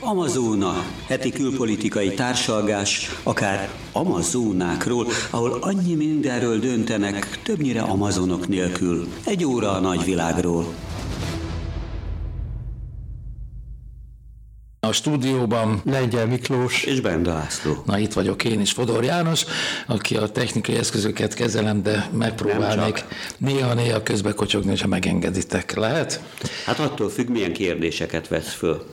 Amazóna, heti külpolitikai társalgás, akár Amazónákról, ahol annyi mindenről döntenek, többnyire amazonok nélkül. Egy óra a nagyvilágról. A stúdióban Lengyel Miklós. És Benda László. Na itt vagyok én is, Fodor János, aki a technikai eszközöket kezelem, de megpróbálnék néha-néha közbe kocsogni, ha megengeditek. Lehet? Hát attól függ, milyen kérdéseket vesz föl.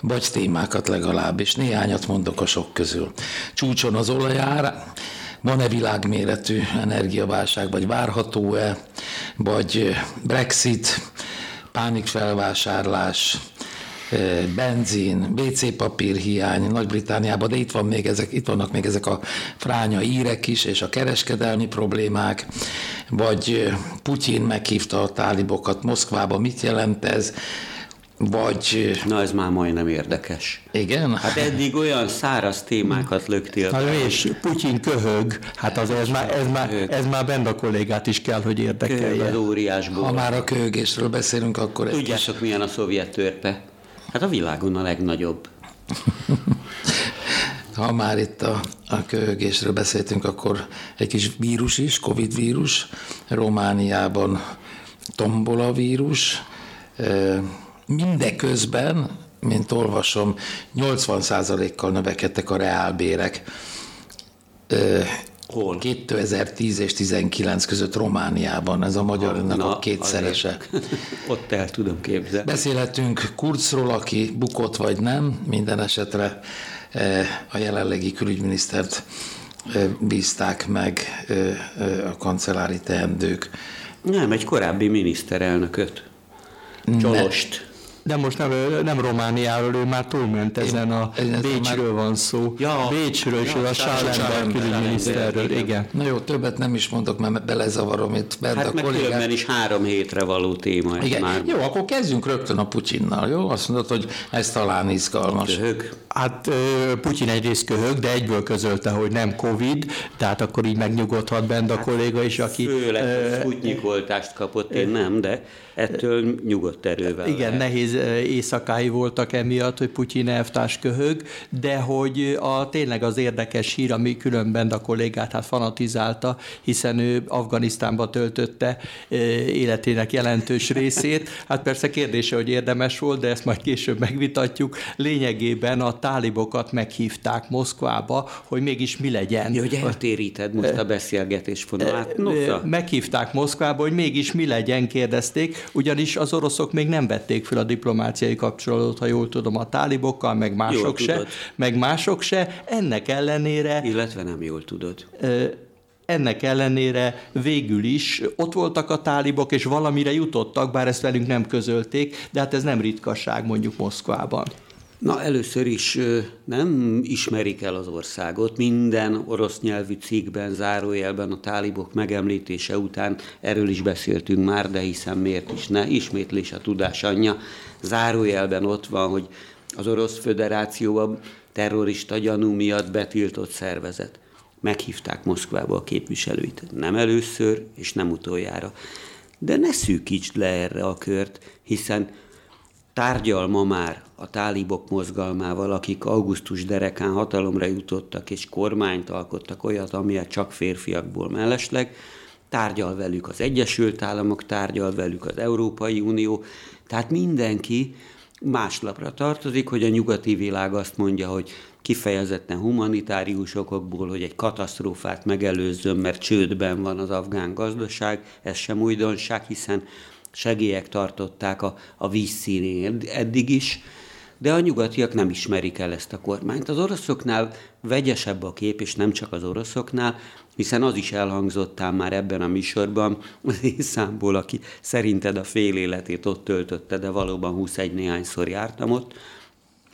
Vagy témákat legalábbis, néhányat mondok a sok közül. Csúcson az olajár, van-e világméretű energiaválság, vagy várható-e, vagy Brexit, pánikfelvásárlás, benzin, WC papír hiány Nagy-Britániában, de itt, van még ezek, itt vannak még ezek a fránya írek is, és a kereskedelmi problémák, vagy Putyin meghívta a tálibokat Moszkvába, mit jelent ez? Vagy... Na ez már majdnem érdekes. Igen? Hát eddig olyan száraz témákat löktél. Na, és Putyin köhög, hát az ez már, ez már, ez már Benda kollégát is kell, hogy Köhög érdekelje. az óriásból. Ha már a köhögésről beszélünk, akkor Tudjátok, milyen a szovjet törpe? Hát a világon a legnagyobb. Ha már itt a, a köhögésről beszéltünk, akkor egy kis vírus is, Covid vírus, Romániában tombola vírus, mindeközben, mint olvasom, 80%-kal növekedtek a reálbérek. Hol? 2010 és 19 között Romániában, ez a magyarnak a kétszerese. Ott el tudom képzelni. Beszélhetünk Kurzról, aki bukott vagy nem, minden esetre eh, a jelenlegi külügyminisztert eh, bízták meg eh, a kancellári teendők. Nem, egy korábbi miniszterelnököt. Csolost. De most nem, nem Romániáról, ő már túlment ezen a én Bécsről van szó. Ja, Bécsről és ja, a Schallenberg külügyminiszterről, igen. igen. Na jó, többet nem is mondok, mert belezavarom itt bent Hát a meg kollégát. különben is három hétre való téma. Igen. Már Jó, akkor kezdjünk rögtön a Putyinnal, jó? Azt mondod, hogy ez talán izgalmas. köhög. Hát Putyin egyrészt köhög, de egyből közölte, hogy nem Covid, tehát akkor így megnyugodhat bent a kolléga is, aki... Főleg, hogy oltást kapott, én nem, de ettől nyugodt erővel. Igen, lehet. nehéz éjszakái voltak emiatt, hogy Putyin elvtárs köhög, de hogy a tényleg az érdekes hír, ami különben a kollégát hát fanatizálta, hiszen ő Afganisztánba töltötte életének jelentős részét. Hát persze kérdése, hogy érdemes volt, de ezt majd később megvitatjuk. Lényegében a tálibokat meghívták Moszkvába, hogy mégis mi legyen. Ja, hogy eltéríted most a beszélgetés fonalát. Meghívták Moszkvába, hogy mégis mi legyen, kérdezték, ugyanis az oroszok még nem vették fel a diplomáciai kapcsolatot, ha jól tudom, a tálibokkal, meg mások se, tudod. meg mások se. Ennek ellenére Illetve nem jól tudod. ö, ennek ellenére végül is ott voltak a tálibok, és valamire jutottak, bár ezt velünk nem közölték, de hát ez nem ritkaság mondjuk Moszkvában. Na, először is nem ismerik el az országot. Minden orosz nyelvű cikkben, zárójelben a tálibok megemlítése után, erről is beszéltünk már, de hiszen miért is ne, ismétlés a tudás anyja. Zárójelben ott van, hogy az Orosz Föderációban terrorista gyanú miatt betiltott szervezet. Meghívták Moszkvába a képviselőit. Nem először, és nem utoljára. De ne szűkítsd le erre a kört, hiszen tárgyal ma már a tálibok mozgalmával, akik augusztus derekán hatalomra jutottak és kormányt alkottak olyat, amilyet csak férfiakból mellesleg, tárgyal velük az Egyesült Államok, tárgyal velük az Európai Unió, tehát mindenki más lapra tartozik, hogy a nyugati világ azt mondja, hogy kifejezetten humanitárius okokból, hogy egy katasztrófát megelőzzön, mert csődben van az afgán gazdaság, ez sem újdonság, hiszen segélyek tartották a, a vízszínén eddig is, de a nyugatiak nem ismerik el ezt a kormányt. Az oroszoknál vegyesebb a kép, és nem csak az oroszoknál, hiszen az is elhangzottál már ebben a műsorban, az én számból, aki szerinted a fél életét ott töltötte, de valóban 21 néhányszor jártam ott,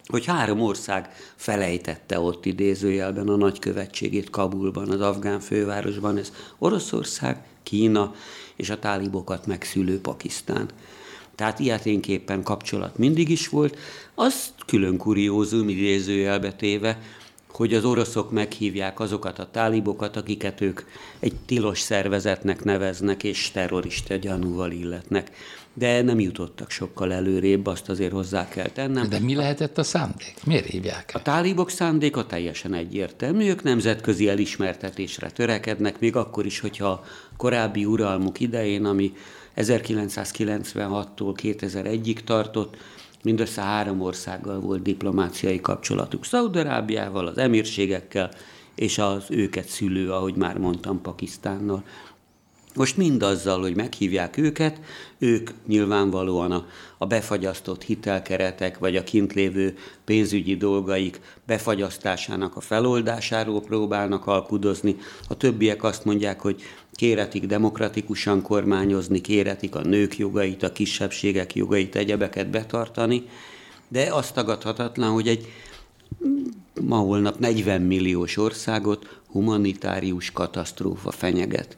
hogy három ország felejtette ott idézőjelben a nagykövetségét Kabulban, az afgán fővárosban, ez Oroszország, Kína és a tálibokat megszülő Pakisztán. Tehát ilyeténképpen kapcsolat mindig is volt, az külön kuriózum idézőjelbe téve, hogy az oroszok meghívják azokat a tálibokat, akiket ők egy tilos szervezetnek neveznek és terrorista gyanúval illetnek. De nem jutottak sokkal előrébb, azt azért hozzá kell tennem. De mi lehetett a szándék? Miért hívják? A tálibok szándéka teljesen egyértelmű. Ők nemzetközi elismertetésre törekednek, még akkor is, hogyha a korábbi uralmuk idején, ami 1996-tól 2001-ig tartott, mindössze három országgal volt diplomáciai kapcsolatuk. Szaudarábiával, az emírségekkel és az őket szülő, ahogy már mondtam, Pakisztánnal. Most mindazzal, hogy meghívják őket, ők nyilvánvalóan a, a befagyasztott hitelkeretek, vagy a kint lévő pénzügyi dolgaik befagyasztásának a feloldásáról próbálnak alkudozni. A többiek azt mondják, hogy kéretik demokratikusan kormányozni, kéretik a nők jogait, a kisebbségek jogait, egyebeket betartani, de azt tagadhatatlan, hogy egy ma holnap 40 milliós országot humanitárius katasztrófa fenyeget.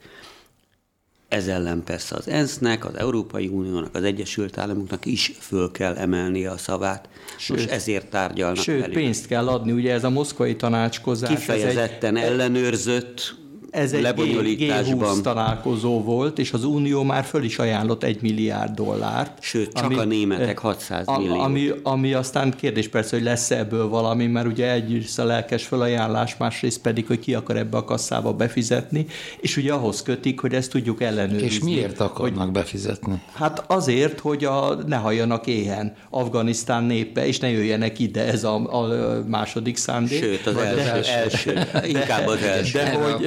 Ez ellen persze az ENSZ-nek, az Európai Uniónak, az Egyesült Államoknak is föl kell emelnie a szavát. Sőt, Most ezért tárgyalnak Sőt, velük. pénzt kell adni, ugye ez a moszkvai tanácskozás. Kifejezetten ez egy... ellenőrzött ez egy G20 találkozó volt, és az Unió már föl is ajánlott egy milliárd dollárt. Sőt, csak ami, a németek 600 a, millió. Ami, ami aztán kérdés persze, hogy lesz ebből valami, mert ugye egyrészt a lelkes felajánlás, másrészt pedig, hogy ki akar ebbe a kasszába befizetni, és ugye ahhoz kötik, hogy ezt tudjuk ellenőrizni. És miért akarnak hogy, befizetni? Hát azért, hogy a, ne halljanak éhen Afganisztán népe, és ne jöjjenek ide, ez a, a második szándék. Sőt, az de, első, első, de, inkább az első. De, hogy,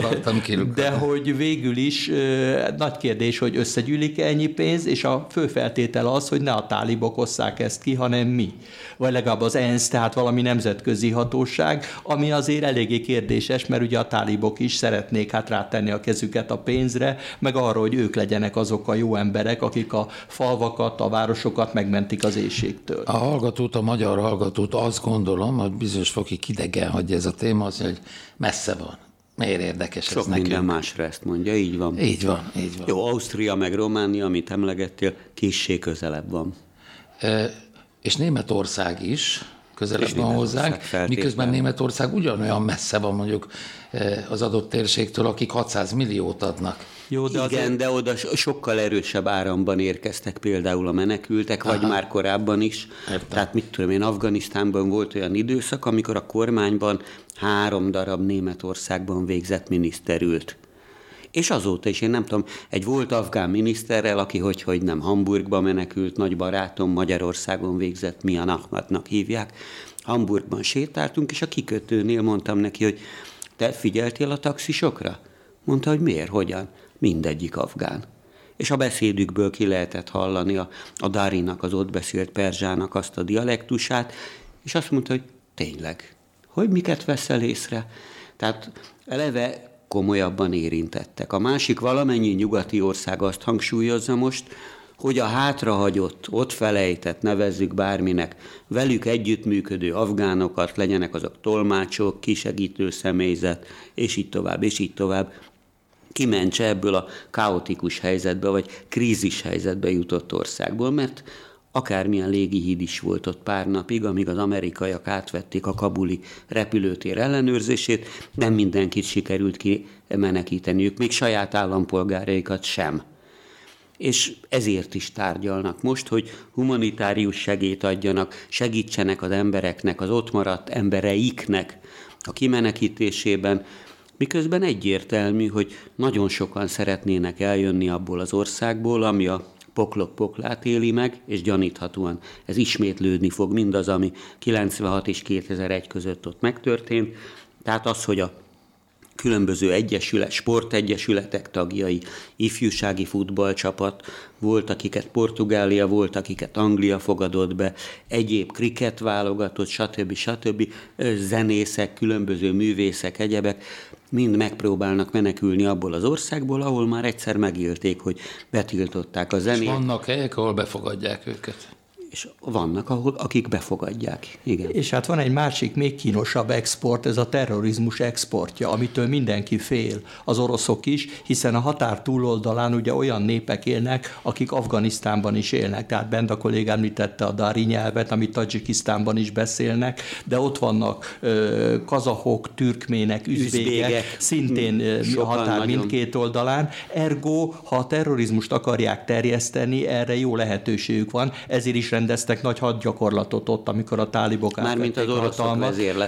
de hogy végül is nagy kérdés, hogy összegyűlik-e ennyi pénz, és a fő feltétel az, hogy ne a tálibok osszák ezt ki, hanem mi. Vagy legalább az ENSZ, tehát valami nemzetközi hatóság, ami azért eléggé kérdéses, mert ugye a tálibok is szeretnék hát rátenni a kezüket a pénzre, meg arra, hogy ők legyenek azok a jó emberek, akik a falvakat, a városokat megmentik az éjségtől. A hallgatót, a magyar hallgatót azt gondolom, hogy bizonyos fokig idegen hagyja ez a téma, az, hogy messze van Miért érdekes Sok ez minden nekünk? másra ezt mondja, így van. Így van, így van. Jó, Ausztria meg Románia, amit emlegettél, kissé közelebb van. E, és Németország is közelebb és van hozzánk, miközben Németország ugyanolyan messze van mondjuk az adott térségtől, akik 600 milliót adnak. Jó, de Igen, azért... de oda sokkal erősebb áramban érkeztek például a menekültek, Aha. vagy már korábban is. Értem. Tehát mit tudom én, Afganisztánban volt olyan időszak, amikor a kormányban három darab Németországban végzett miniszter ült. És azóta is, én nem tudom, egy volt afgán miniszterrel, aki hogy, hogy nem Hamburgba menekült, nagy barátom Magyarországon végzett, Mian Ahmadnak hívják. Hamburgban sétáltunk, és a kikötőnél mondtam neki, hogy te figyeltél a taxisokra? Mondta, hogy miért, hogyan? Mindegyik afgán. És a beszédükből ki lehetett hallani a, a Darinak, az ott beszélt perzsának azt a dialektusát, és azt mondta, hogy tényleg, hogy miket veszel észre? Tehát eleve komolyabban érintettek. A másik valamennyi nyugati ország azt hangsúlyozza most, hogy a hátrahagyott, ott felejtett, nevezzük bárminek, velük együttműködő afgánokat, legyenek azok tolmácsok, kisegítő személyzet, és így tovább, és így tovább, kimentse ebből a kaotikus helyzetbe, vagy krízis helyzetbe jutott országból, mert akármilyen légihíd is volt ott pár napig, amíg az amerikaiak átvették a kabuli repülőtér ellenőrzését, nem mindenkit sikerült kimenekíteniük, még saját állampolgáraikat sem. És ezért is tárgyalnak most, hogy humanitárius segét adjanak, segítsenek az embereknek, az ott maradt embereiknek a kimenekítésében, miközben egyértelmű, hogy nagyon sokan szeretnének eljönni abból az országból, ami a poklok poklát éli meg, és gyaníthatóan ez ismétlődni fog mindaz, ami 96 és 2001 között ott megtörtént. Tehát az, hogy a különböző egyesület, sportegyesületek tagjai, ifjúsági futballcsapat, volt, akiket Portugália, volt, akiket Anglia fogadott be, egyéb kriket válogatott, stb. stb. zenészek, különböző művészek, egyebek, mind megpróbálnak menekülni abból az országból, ahol már egyszer megélték, hogy betiltották a zenét. És vannak helyek, ahol befogadják őket? És vannak, ahol, akik befogadják. Igen. És hát van egy másik, még kínosabb export, ez a terrorizmus exportja, amitől mindenki fél, az oroszok is, hiszen a határ túloldalán ugye olyan népek élnek, akik Afganisztánban is élnek. Tehát Benda kollég említette a Dari nyelvet, amit Tajikisztánban is beszélnek, de ott vannak ö, kazahok, türkmének, üzbégek, üzbégek szintén a határ nagyon. mindkét oldalán. Ergo, ha a terrorizmust akarják terjeszteni, erre jó lehetőségük van, ezért is rendeztek nagy hadgyakorlatot ott, amikor a tálibok Mármint az oroszok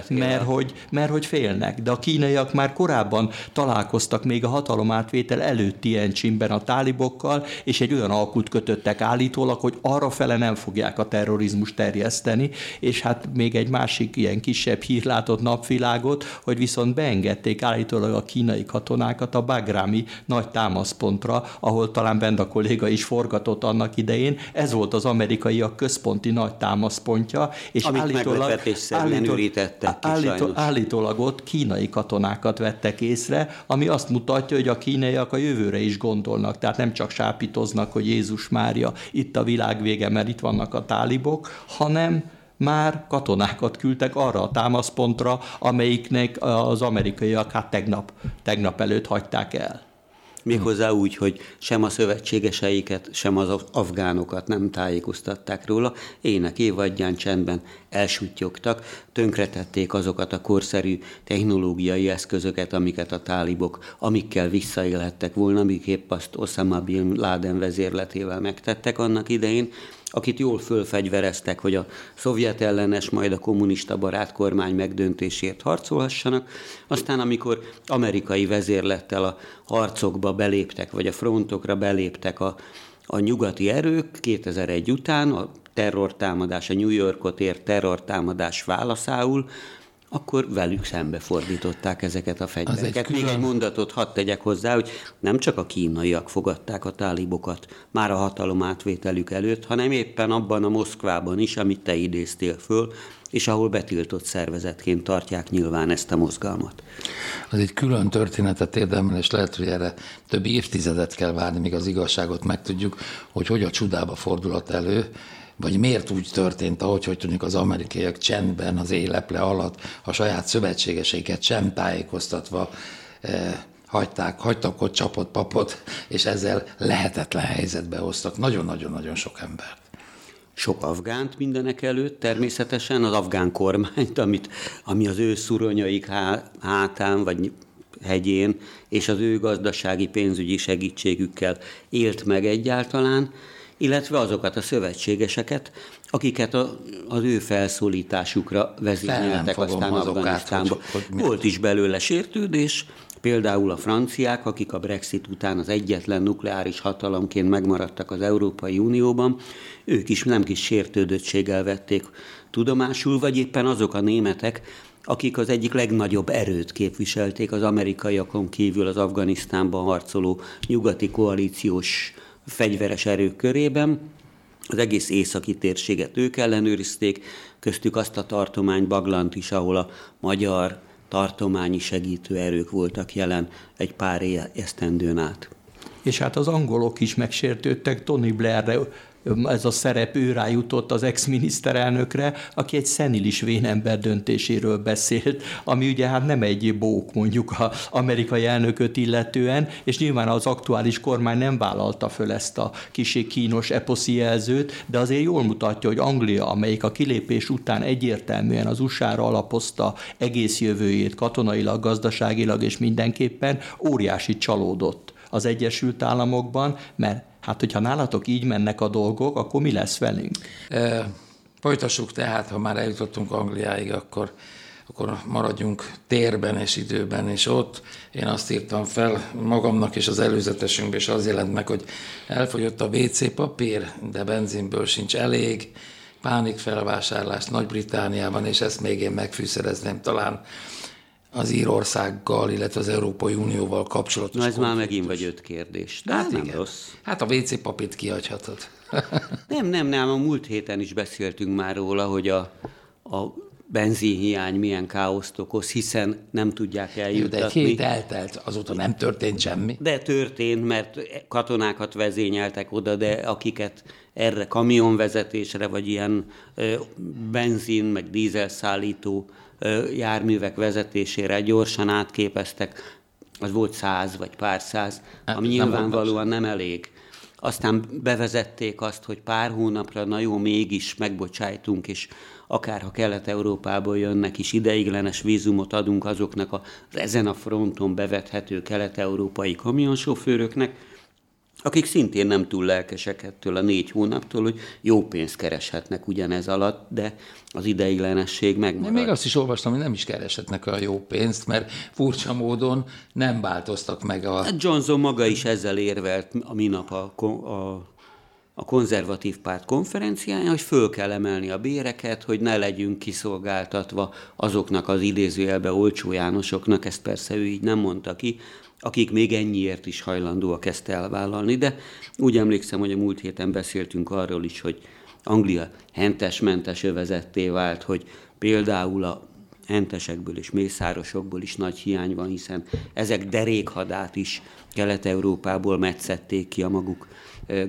mert hogy, mert hogy félnek. De a kínaiak már korábban találkoztak még a hatalomátvétel előtti Encsinben a tálibokkal, és egy olyan alkut kötöttek állítólag, hogy arra fele nem fogják a terrorizmus terjeszteni, és hát még egy másik ilyen kisebb hír látott napvilágot, hogy viszont beengedték állítólag a kínai katonákat a Bagrami nagy támaszpontra, ahol talán Benda kolléga is forgatott annak idején. Ez volt az amerikaiak központi nagy támaszpontja, és Amit állítólag, állító, állító, állítólag ott kínai katonákat vettek észre, ami azt mutatja, hogy a kínaiak a jövőre is gondolnak, tehát nem csak sápítoznak, hogy Jézus Mária, itt a világ vége, mert itt vannak a tálibok, hanem már katonákat küldtek arra a támaszpontra, amelyiknek az amerikaiak hát tegnap, tegnap előtt hagyták el. Méghozzá úgy, hogy sem a szövetségeseiket, sem az afgánokat nem tájékoztatták róla, ének évadján csendben elsútyogtak, tönkretették azokat a korszerű technológiai eszközöket, amiket a tálibok, amikkel visszaélhettek volna, amik épp azt Osama Bin Laden vezérletével megtettek annak idején, akit jól fölfegyvereztek, hogy a szovjet ellenes, majd a kommunista barát kormány megdöntésért harcolhassanak. Aztán, amikor amerikai vezérlettel a harcokba beléptek, vagy a frontokra beléptek a, a nyugati erők 2001 után, a terrortámadás, a New Yorkot ért terrortámadás válaszául, akkor velük szembe fordították ezeket a fegyvereket. Még egy mondatot hadd tegyek hozzá, hogy nem csak a kínaiak fogadták a tálibokat már a hatalom átvételük előtt, hanem éppen abban a Moszkvában is, amit te idéztél föl, és ahol betiltott szervezetként tartják nyilván ezt a mozgalmat. Az egy külön történetet érdemel, és lehet, hogy erre több évtizedet kell várni, míg az igazságot megtudjuk, hogy hogy a csudába fordulat elő, vagy miért úgy történt, ahogy hogy tudjuk az amerikaiak csendben az éleple alatt a saját szövetségeseiket sem tájékoztatva eh, hagyták, hagytak ott csapott papot, és ezzel lehetetlen helyzetbe hoztak nagyon-nagyon-nagyon sok embert. Sok afgánt mindenek előtt, természetesen az afgán kormányt, amit, ami az ő szuronyaik há, hátán, vagy hegyén, és az ő gazdasági pénzügyi segítségükkel élt meg egyáltalán, illetve azokat a szövetségeseket, akiket a, az ő felszólításukra vezényeltek aztán Afganisztánba. Hogy, hogy Volt is belőle sértődés, Például a franciák, akik a Brexit után az egyetlen nukleáris hatalomként megmaradtak az Európai Unióban, ők is nem kis sértődöttséggel vették tudomásul, vagy éppen azok a németek, akik az egyik legnagyobb erőt képviselték az amerikaiakon kívül az Afganisztánban harcoló nyugati koalíciós fegyveres erők körében. Az egész északi térséget ők ellenőrizték, köztük azt a tartomány Baglant is, ahol a magyar tartományi segítő erők voltak jelen egy pár esztendőn át. És hát az angolok is megsértődtek, Tony Blairre ez a szerep ő rájutott az ex-miniszterelnökre, aki egy szenilis vénember döntéséről beszélt, ami ugye hát nem egy bók mondjuk az amerikai elnököt illetően, és nyilván az aktuális kormány nem vállalta föl ezt a kisé kínos eposzi jelzőt, de azért jól mutatja, hogy Anglia, amelyik a kilépés után egyértelműen az USA-ra alapozta egész jövőjét katonailag, gazdaságilag és mindenképpen óriási csalódott az Egyesült Államokban, mert Hát, hogyha nálatok így mennek a dolgok, akkor mi lesz velünk? E, folytassuk tehát, ha már eljutottunk Angliáig, akkor, akkor maradjunk térben és időben, és ott én azt írtam fel magamnak és az előzetesünkben, és az jelent meg, hogy elfogyott a WC papír, de benzinből sincs elég, pánikfelvásárlás Nagy-Britániában, és ezt még én megfűszerezném talán az Írországgal, illetve az Európai Unióval kapcsolatos. Na ez már megint vagy öt kérdés. De hát nem igen. rossz. Hát a WC papírt kihagyhatod. nem, nem, nem. A múlt héten is beszéltünk már róla, hogy a, a benzinhiány milyen káoszt okoz, hiszen nem tudják eljutatni. De egy hét eltelt, azóta nem történt semmi. De történt, mert katonákat vezényeltek oda, de akiket erre kamionvezetésre, vagy ilyen benzin, meg dízelszállító járművek vezetésére gyorsan átképeztek, az volt száz vagy pár száz, hát, ami nyilvánvalóan nem elég. Aztán bevezették azt, hogy pár hónapra, na jó, mégis megbocsájtunk, és akár ha Kelet-Európából jönnek is, ideiglenes vízumot adunk azoknak az ezen a fronton bevethető kelet-európai kamionsofőröknek, akik szintén nem túl lelkesek ettől a négy hónaptól, hogy jó pénzt kereshetnek ugyanez alatt, de az ideiglenesség megmarad. Én még azt is olvastam, hogy nem is kereshetnek a jó pénzt, mert furcsa módon nem változtak meg a... Hát Johnson maga is ezzel érvelt a minap a, a a konzervatív párt konferenciáján, hogy föl kell emelni a béreket, hogy ne legyünk kiszolgáltatva azoknak az idézőjelbe olcsó Jánosoknak, ezt persze ő így nem mondta ki, akik még ennyiért is hajlandóak ezt elvállalni, de úgy emlékszem, hogy a múlt héten beszéltünk arról is, hogy Anglia hentes-mentes övezetté vált, hogy például a hentesekből és mészárosokból is nagy hiány van, hiszen ezek derékhadát is Kelet-Európából metszették ki a maguk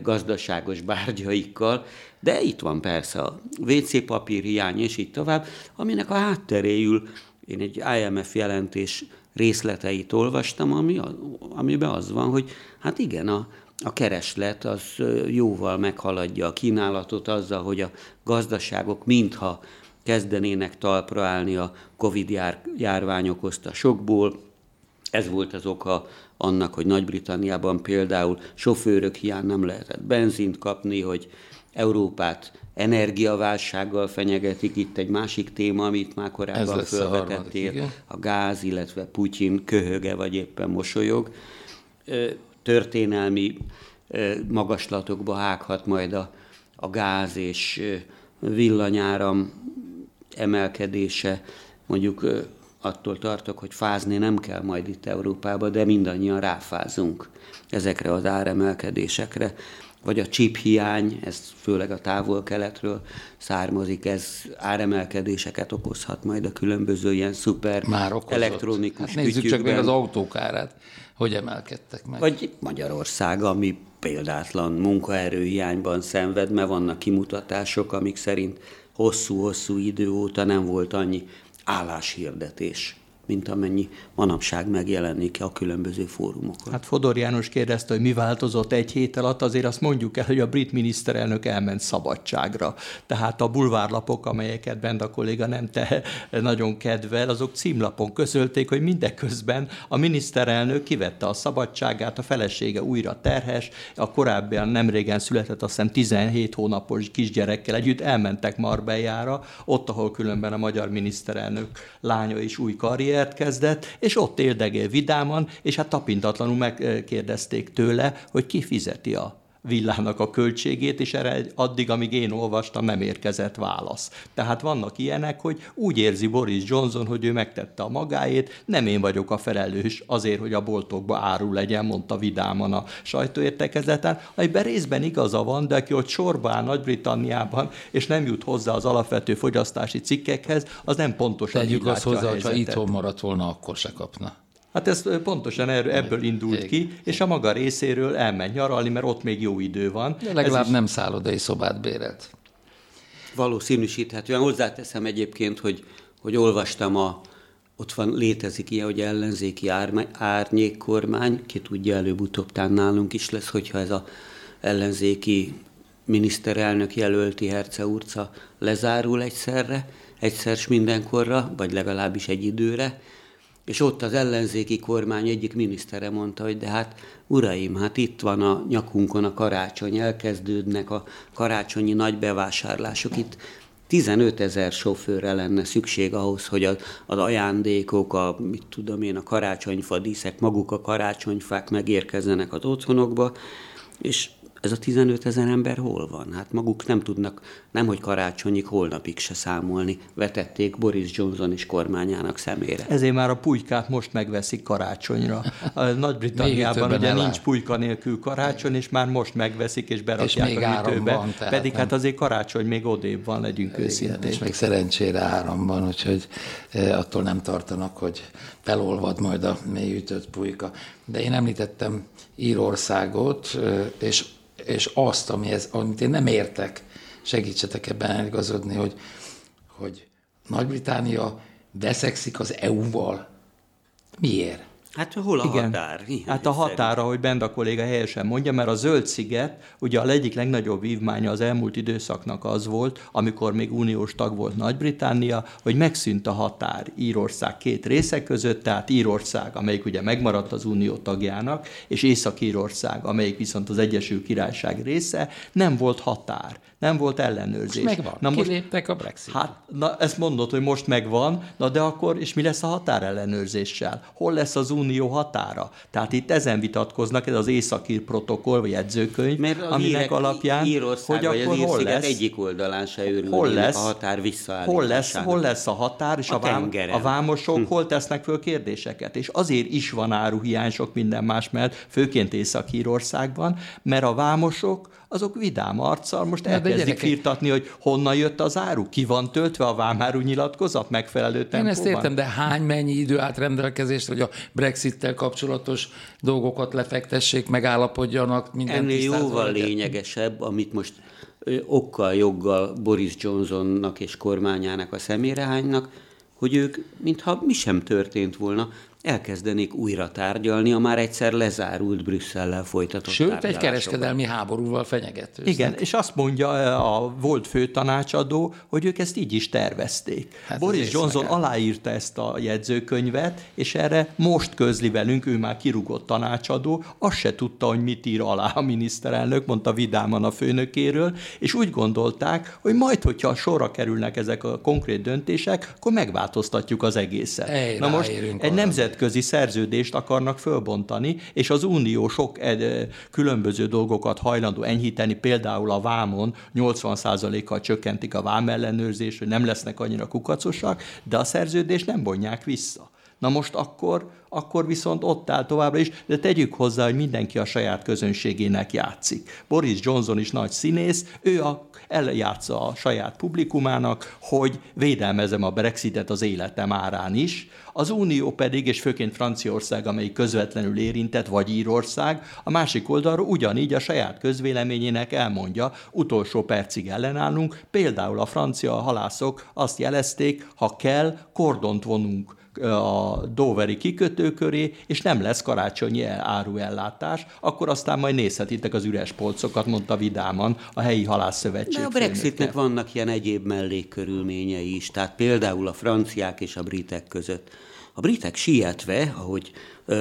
gazdaságos bárgyaikkal, de itt van persze a WC papír hiány, és így tovább, aminek a hátteréül én egy IMF jelentés részleteit olvastam, ami, amiben az van, hogy hát igen, a, a kereslet az jóval meghaladja a kínálatot azzal, hogy a gazdaságok mintha kezdenének talpra állni a Covid jár, járvány okozta sokból. Ez volt az oka annak, hogy Nagy-Britanniában például sofőrök hiány nem lehetett benzint kapni, hogy Európát energiaválsággal fenyegetik. Itt egy másik téma, amit már korábban felvetettél, a, a gáz, illetve Putyin köhöge vagy éppen mosolyog. Történelmi magaslatokba hághat majd a, a gáz és villanyáram emelkedése. Mondjuk attól tartok, hogy fázni nem kell majd itt Európába, de mindannyian ráfázunk ezekre az áremelkedésekre vagy a chip hiány, ez főleg a távol-keletről származik, ez áremelkedéseket okozhat majd a különböző ilyen szuper Már elektronikus hát nézzük csak meg az autókárát, hogy emelkedtek meg. Vagy Magyarország, ami példátlan munkaerőhiányban szenved, mert vannak kimutatások, amik szerint hosszú-hosszú idő óta nem volt annyi álláshirdetés mint amennyi manapság megjelenik a különböző fórumokon. Hát Fodor János kérdezte, hogy mi változott egy hét alatt, azért azt mondjuk el, hogy a brit miniszterelnök elment szabadságra. Tehát a bulvárlapok, amelyeket Benda kolléga nem te nagyon kedvel, azok címlapon közölték, hogy mindeközben a miniszterelnök kivette a szabadságát, a felesége újra terhes, a korábban nem régen született, azt hiszem 17 hónapos kisgyerekkel együtt elmentek Marbellára, ott, ahol különben a magyar miniszterelnök lánya is új karrier, karriert kezdett, és ott éldegél vidáman, és hát tapintatlanul megkérdezték tőle, hogy ki fizeti a villának a költségét, és erre addig, amíg én olvastam, nem érkezett válasz. Tehát vannak ilyenek, hogy úgy érzi Boris Johnson, hogy ő megtette a magáét, nem én vagyok a felelős azért, hogy a boltokba áru legyen, mondta vidáman a sajtóértekezeten, amiben részben igaza van, de aki ott sorba áll Nagy-Britanniában, és nem jut hozzá az alapvető fogyasztási cikkekhez, az nem pontosan Tegyük azt hozzá, hogyha itthon maradt volna, akkor se kapna. Hát ez pontosan ebből indult ki, és a maga részéről elment nyaralni, mert ott még jó idő van. De legalább ez nem szállodai szobát bérelt. Valószínűsíthetően hozzáteszem egyébként, hogy, hogy olvastam a, ott van, létezik ilyen, hogy ellenzéki ár, árnyékkormány, ki tudja, előbb-utóbb tán nálunk is lesz, hogyha ez a ellenzéki miniszterelnök jelölti Herce Urca lezárul egyszerre, egyszer mindenkorra, vagy legalábbis egy időre, és ott az ellenzéki kormány egyik minisztere mondta, hogy de hát uraim, hát itt van a nyakunkon a karácsony, elkezdődnek a karácsonyi nagy bevásárlások, itt 15 ezer sofőrre lenne szükség ahhoz, hogy az, az ajándékok, a, mit tudom én, a karácsonyfa díszek, maguk a karácsonyfák megérkezzenek az otthonokba, és ez a 15 ezer ember hol van? Hát maguk nem tudnak, nem hogy karácsonyig, holnapig se számolni. Vetették Boris Johnson és kormányának szemére. Ezért már a pulykát most megveszik karácsonyra. A Nagy-Britanniában ugye nincs pulyka nélkül karácsony, és már most megveszik és berakják és a hűtőbe. Van, Pedig nem. hát azért karácsony még odébb van, legyünk őszintén. És még szerencsére áram van, úgyhogy eh, attól nem tartanak, hogy felolvad majd a mélyütött pulyka. De én említettem Írországot, eh, és és azt, amihez, amit én nem értek, segítsetek ebben eligazodni, hogy, hogy Nagy-Británia veszekszik az EU-val. Miért? Hát hol a Igen. határ? Igen, hát a határ, ahogy Benda kolléga helyesen mondja, mert a zöld sziget, ugye a egyik legnagyobb vívmánya az elmúlt időszaknak az volt, amikor még uniós tag volt Nagy-Britannia, hogy megszűnt a határ Írország két része között, tehát Írország, amelyik ugye megmaradt az unió tagjának, és Észak-Írország, amelyik viszont az Egyesült Királyság része, nem volt határ nem volt ellenőrzés. Most megvan, na most, kiléptek a Brexit. Hát, na ezt mondod, hogy most megvan, na de akkor, és mi lesz a határellenőrzéssel? Hol lesz az unió határa? Tehát itt ezen vitatkoznak, ez az északír protokoll, vagy jegyzőkönyv, Mert aminek írek, alapján, Írország, hogy akkor hol lesz? egyik oldalán se hol lesz, a határ hol lesz, hol lesz a határ, és a, a, vám, a vámosok hm. hol tesznek föl kérdéseket. És azért is van áruhiány sok minden más mellett, főként Észak-Írországban, mert a vámosok azok vidám arccal most elkezdik firtatni, hogy honnan jött az áru, ki van töltve a vámáru nyilatkozat megfelelő tempóban. Én ezt értem, de hány mennyi idő állt rendelkezésre, hogy a Brexit-tel kapcsolatos dolgokat lefektessék, megállapodjanak, minden Ennél jóval lényegesebb, amit most okkal, joggal Boris Johnsonnak és kormányának a szemére hánynak, hogy ők, mintha mi sem történt volna, elkezdenék újra tárgyalni a már egyszer lezárult Brüsszellel folytatott Sőt, egy kereskedelmi háborúval fenyegető. Igen, és azt mondja eh, a volt főtanácsadó, hogy ők ezt így is tervezték. Hát Boris Johnson nekem. aláírta ezt a jegyzőkönyvet, és erre most közli velünk, ő már kirugott tanácsadó, azt se tudta, hogy mit ír alá a miniszterelnök, mondta vidáman a főnökéről, és úgy gondolták, hogy majd, hogyha sorra kerülnek ezek a konkrét döntések, akkor megváltoztatjuk az egészet. Ej, Na most egy nemzet nemzetközi szerződést akarnak fölbontani, és az Unió sok ed, különböző dolgokat hajlandó enyhíteni, például a vámon 80%-kal csökkentik a vámellenőrzést, hogy nem lesznek annyira kukacosak, de a szerződést nem bonják vissza. Na most akkor, akkor viszont ott áll továbbra is, de tegyük hozzá, hogy mindenki a saját közönségének játszik. Boris Johnson is nagy színész, ő a, eljátsza a saját publikumának, hogy védelmezem a Brexitet az életem árán is, az Unió pedig, és főként Franciaország, amelyik közvetlenül érintett, vagy Írország, a másik oldalról ugyanígy a saját közvéleményének elmondja, utolsó percig ellenállunk, például a francia halászok azt jelezték, ha kell, kordont vonunk a Doveri kikötő köré, és nem lesz karácsonyi áruellátás, akkor aztán majd nézhetitek az üres polcokat, mondta vidáman a helyi halászszövetség. De a Brexitnek vannak ilyen egyéb mellékkörülményei is, tehát például a franciák és a britek között. A britek sietve, ahogy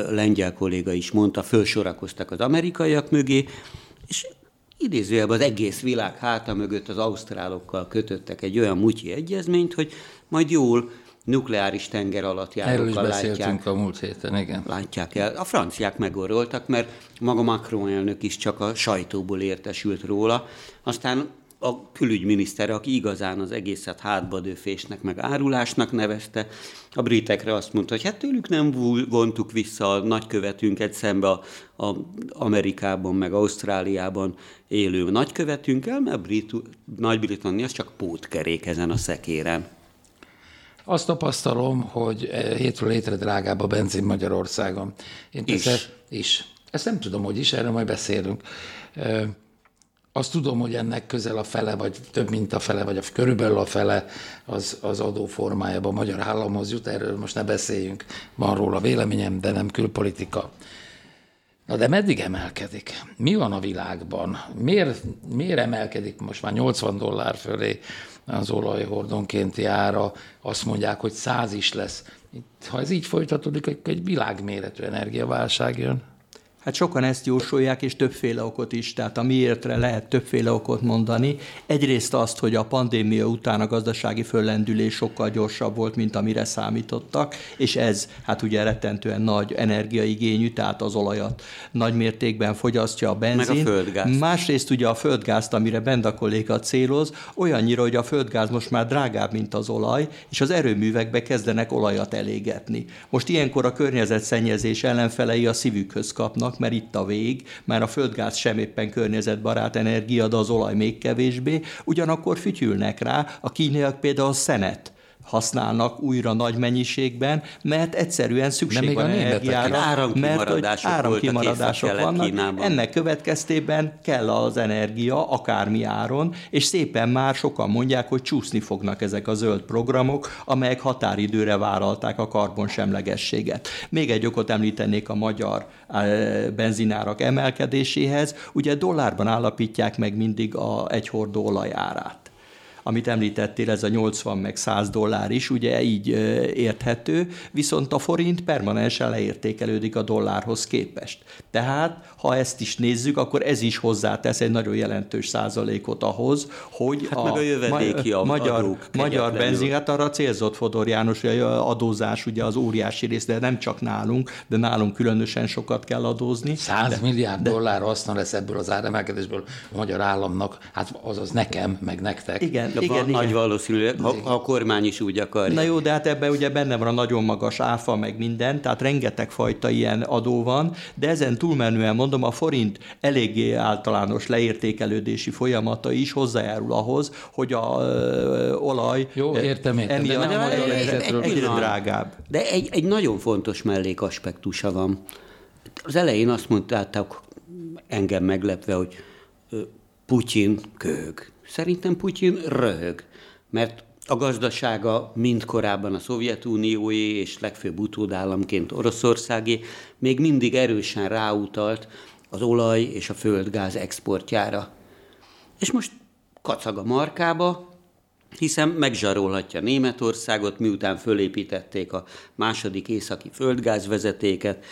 lengyel kolléga is mondta, fölsorakoztak az amerikaiak mögé, és idézőjelben az egész világ háta mögött az ausztrálokkal kötöttek egy olyan mutyi egyezményt, hogy majd jól nukleáris tenger alatt járókkal látják. a múlt héten, igen. Látják el. A franciák megoroltak, mert maga Macron elnök is csak a sajtóból értesült róla. Aztán a külügyminiszter, aki igazán az egészet hátbadőfésnek, meg árulásnak nevezte, a britekre azt mondta, hogy hát tőlük nem vontuk vissza a nagykövetünket szembe a, a Amerikában, meg Ausztráliában élő nagykövetünkkel, mert Brit, Nagy-Britannia csak pótkerék ezen a szekéren. Azt tapasztalom, hogy eh, hétről hétre drágább a benzin Magyarországon. Én is. is. Ezt nem tudom, hogy is, erről majd beszélünk. Eh, azt tudom, hogy ennek közel a fele, vagy több mint a fele, vagy a, körülbelül a fele az, az adó formájában a magyar államhoz jut, erről most ne beszéljünk, van róla véleményem, de nem külpolitika. Na de meddig emelkedik? Mi van a világban? Miért, miért emelkedik most már 80 dollár fölé az olajhordonkénti ára? Azt mondják, hogy 100 is lesz. Ha ez így folytatódik, akkor egy világméretű energiaválság jön. Hát sokan ezt jósolják, és többféle okot is. Tehát a miértre lehet többféle okot mondani. Egyrészt azt, hogy a pandémia után a gazdasági föllendülés sokkal gyorsabb volt, mint amire számítottak, és ez hát ugye rettentően nagy energiaigényű, tehát az olajat nagy mértékben fogyasztja a benzin. Meg a földgáz. Másrészt ugye a földgázt, amire Benda kolléga céloz, olyannyira, hogy a földgáz most már drágább, mint az olaj, és az erőművekbe kezdenek olajat elégetni. Most ilyenkor a környezetszennyezés ellenfelei a szívükhöz kapnak, vannak, mert itt a vég, mert a földgáz sem éppen környezetbarát energia, de az olaj még kevésbé, ugyanakkor fütyülnek rá, a kínaiak például a szenet használnak újra nagy mennyiségben, mert egyszerűen szükség van energiára, mert hogy áramkimaradások vannak. Kínában. Ennek következtében kell az energia, akármi áron, és szépen már sokan mondják, hogy csúszni fognak ezek a zöld programok, amelyek határidőre vállalták a karbonsemlegességet. Még egy okot említenék a magyar eh, benzinárak emelkedéséhez. Ugye dollárban állapítják meg mindig a egy hordó olajárát amit említettél, ez a 80 meg 100 dollár is, ugye így érthető, viszont a forint permanensen leértékelődik a dollárhoz képest. Tehát, ha ezt is nézzük, akkor ez is hozzátesz egy nagyon jelentős százalékot ahhoz, hogy hát a, meg a jövedéki a magyar, magyar benzin, hát arra célzott Fodor János, hogy a adózás ugye az óriási rész, de nem csak nálunk, de nálunk különösen sokat kell adózni. 100 de, milliárd de, dollár haszna lesz ebből az áremelkedésből a magyar államnak, hát azaz nekem, meg nektek. Igen, igen, igen, igen, nagy valószínűleg, ha, ha a kormány is úgy akarja. Na jó, de hát ebben ugye benne van a nagyon magas áfa, meg minden, tehát rengeteg fajta ilyen adó van, de ezen túlmenően mondom, a forint eléggé általános leértékelődési folyamata is hozzájárul ahhoz, hogy a ö, olaj jó, értem, értem, de nem egy, egy, egyre drágább. De egy, egy nagyon fontos mellékaspektusa van. Az elején azt mondtátok, engem meglepve, hogy Putyin köhög. Szerintem Putyin röhög, mert a gazdasága mind korábban a Szovjetunióé és legfőbb utódállamként Oroszországé még mindig erősen ráutalt az olaj és a földgáz exportjára. És most kacag a markába, hiszen megzsarolhatja Németországot, miután fölépítették a második északi földgázvezetéket,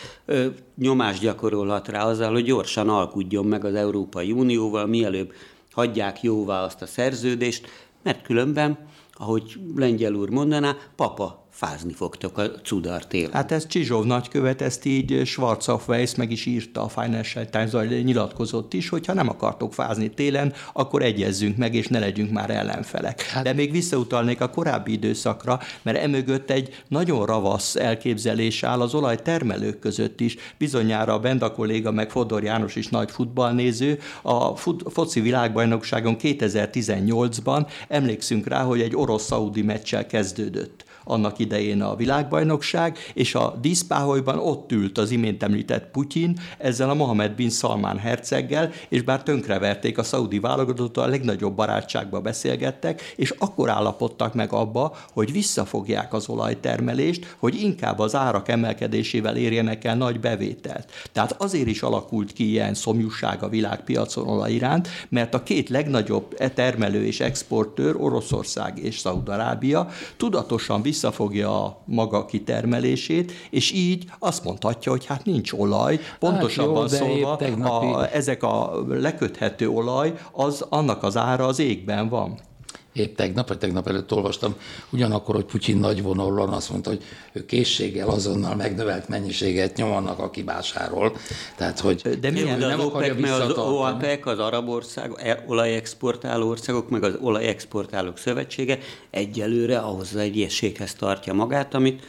nyomást gyakorolhat rá azzal, hogy gyorsan alkudjon meg az Európai Unióval, mielőbb hagyják jóvá azt a szerződést, mert különben, ahogy lengyel úr mondaná, papa fázni fogtok a cudar télen. Hát ez Csizsov nagykövet, ezt így Schwarzhoff Weiss meg is írta a Financial Times, nyilatkozott is, hogy ha nem akartok fázni télen, akkor egyezzünk meg, és ne legyünk már ellenfelek. Hát... De még visszautalnék a korábbi időszakra, mert emögött egy nagyon ravasz elképzelés áll az olajtermelők között is. Bizonyára a Benda kolléga, meg Fodor János is nagy futballnéző. A foci világbajnokságon 2018-ban emlékszünk rá, hogy egy orosz-szaudi meccsel kezdődött annak idején a világbajnokság, és a díszpáholyban ott ült az imént említett Putyin ezzel a Mohamed bin Salman herceggel, és bár tönkreverték a szaudi válogatott, a legnagyobb barátságba beszélgettek, és akkor állapodtak meg abba, hogy visszafogják az olajtermelést, hogy inkább az árak emelkedésével érjenek el nagy bevételt. Tehát azért is alakult ki ilyen szomjúság a világpiacon olaj iránt, mert a két legnagyobb termelő és exportőr, Oroszország és Szaudarábia tudatosan vissza visszafogja a maga kitermelését, és így azt mondhatja, hogy hát nincs olaj. Pontosabban hát jó, szólva, tegnapi... a, ezek a leköthető olaj, az annak az ára az égben van épp tegnap, vagy tegnap előtt olvastam, ugyanakkor, hogy Putyin nagy vonalon azt mondta, hogy ő készséggel azonnal megnövelt mennyiséget nyom annak a kibásáról. Tehát, hogy De milyen nem az OPEC, az OAPEC, az arab ország, e, olajexportáló országok, meg az olajexportálók szövetsége egyelőre ahhoz az egyességhez tartja magát, amit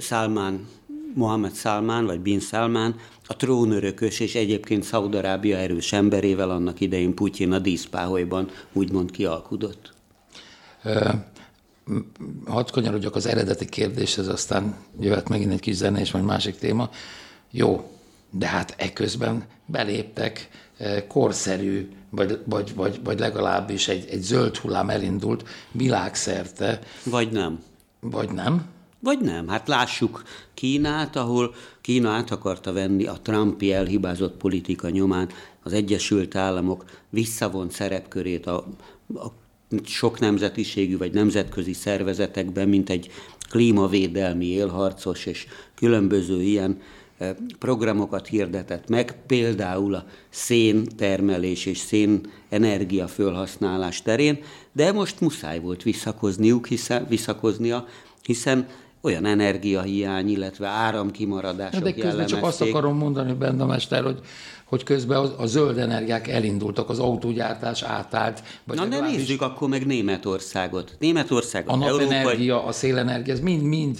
Salman, Mohamed Salman, vagy Bin Salman a trónörökös és egyébként Szaudarábia erős emberével annak idején Putyin a díszpáholyban úgymond kialkudott. Hadd kanyarodjak az eredeti kérdéshez, aztán jöhet megint egy kis zene és majd másik téma. Jó, de hát eközben beléptek korszerű, vagy, vagy, vagy, vagy legalábbis egy, egy zöld hullám elindult világszerte. Vagy nem. Vagy nem. Vagy nem. Hát lássuk Kínát, ahol Kína át akarta venni a Trumpi elhibázott politika nyomán az Egyesült Államok visszavont szerepkörét a, a sok nemzetiségű vagy nemzetközi szervezetekben, mint egy klímavédelmi élharcos és különböző ilyen programokat hirdetett meg, például a széntermelés és szénenergia fölhasználás terén, de most muszáj volt visszakozniuk, hiszen, visszakoznia, hiszen olyan energiahiány, illetve áramkimaradások De közben csak azt akarom mondani, benne mester, hogy hogy közben a, a zöld energiák elindultak, az autógyártás átállt. Vagy Na de nézzük akkor meg Németországot. Németországot, a napenergia, európai... a szélenergia, ez mind-mind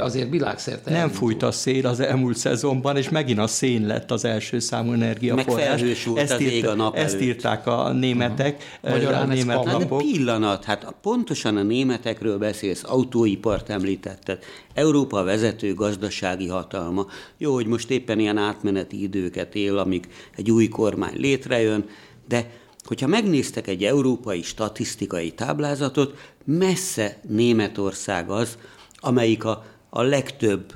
azért világszerte. Nem elindul. fújt a szél az elmúlt szezonban, és megint a szén lett az első számú energiaforrás. Meg ezt, az ég a nap ezt írták a németek, uh-huh. a német hát, De pillanat, hát pontosan a németekről beszélsz, autóipart említetted. Európa vezető gazdasági hatalma. Jó, hogy most éppen ilyen átmeneti időket él, amíg egy új kormány létrejön, de hogyha megnéztek egy európai statisztikai táblázatot, messze Németország az, amelyik a, a legtöbb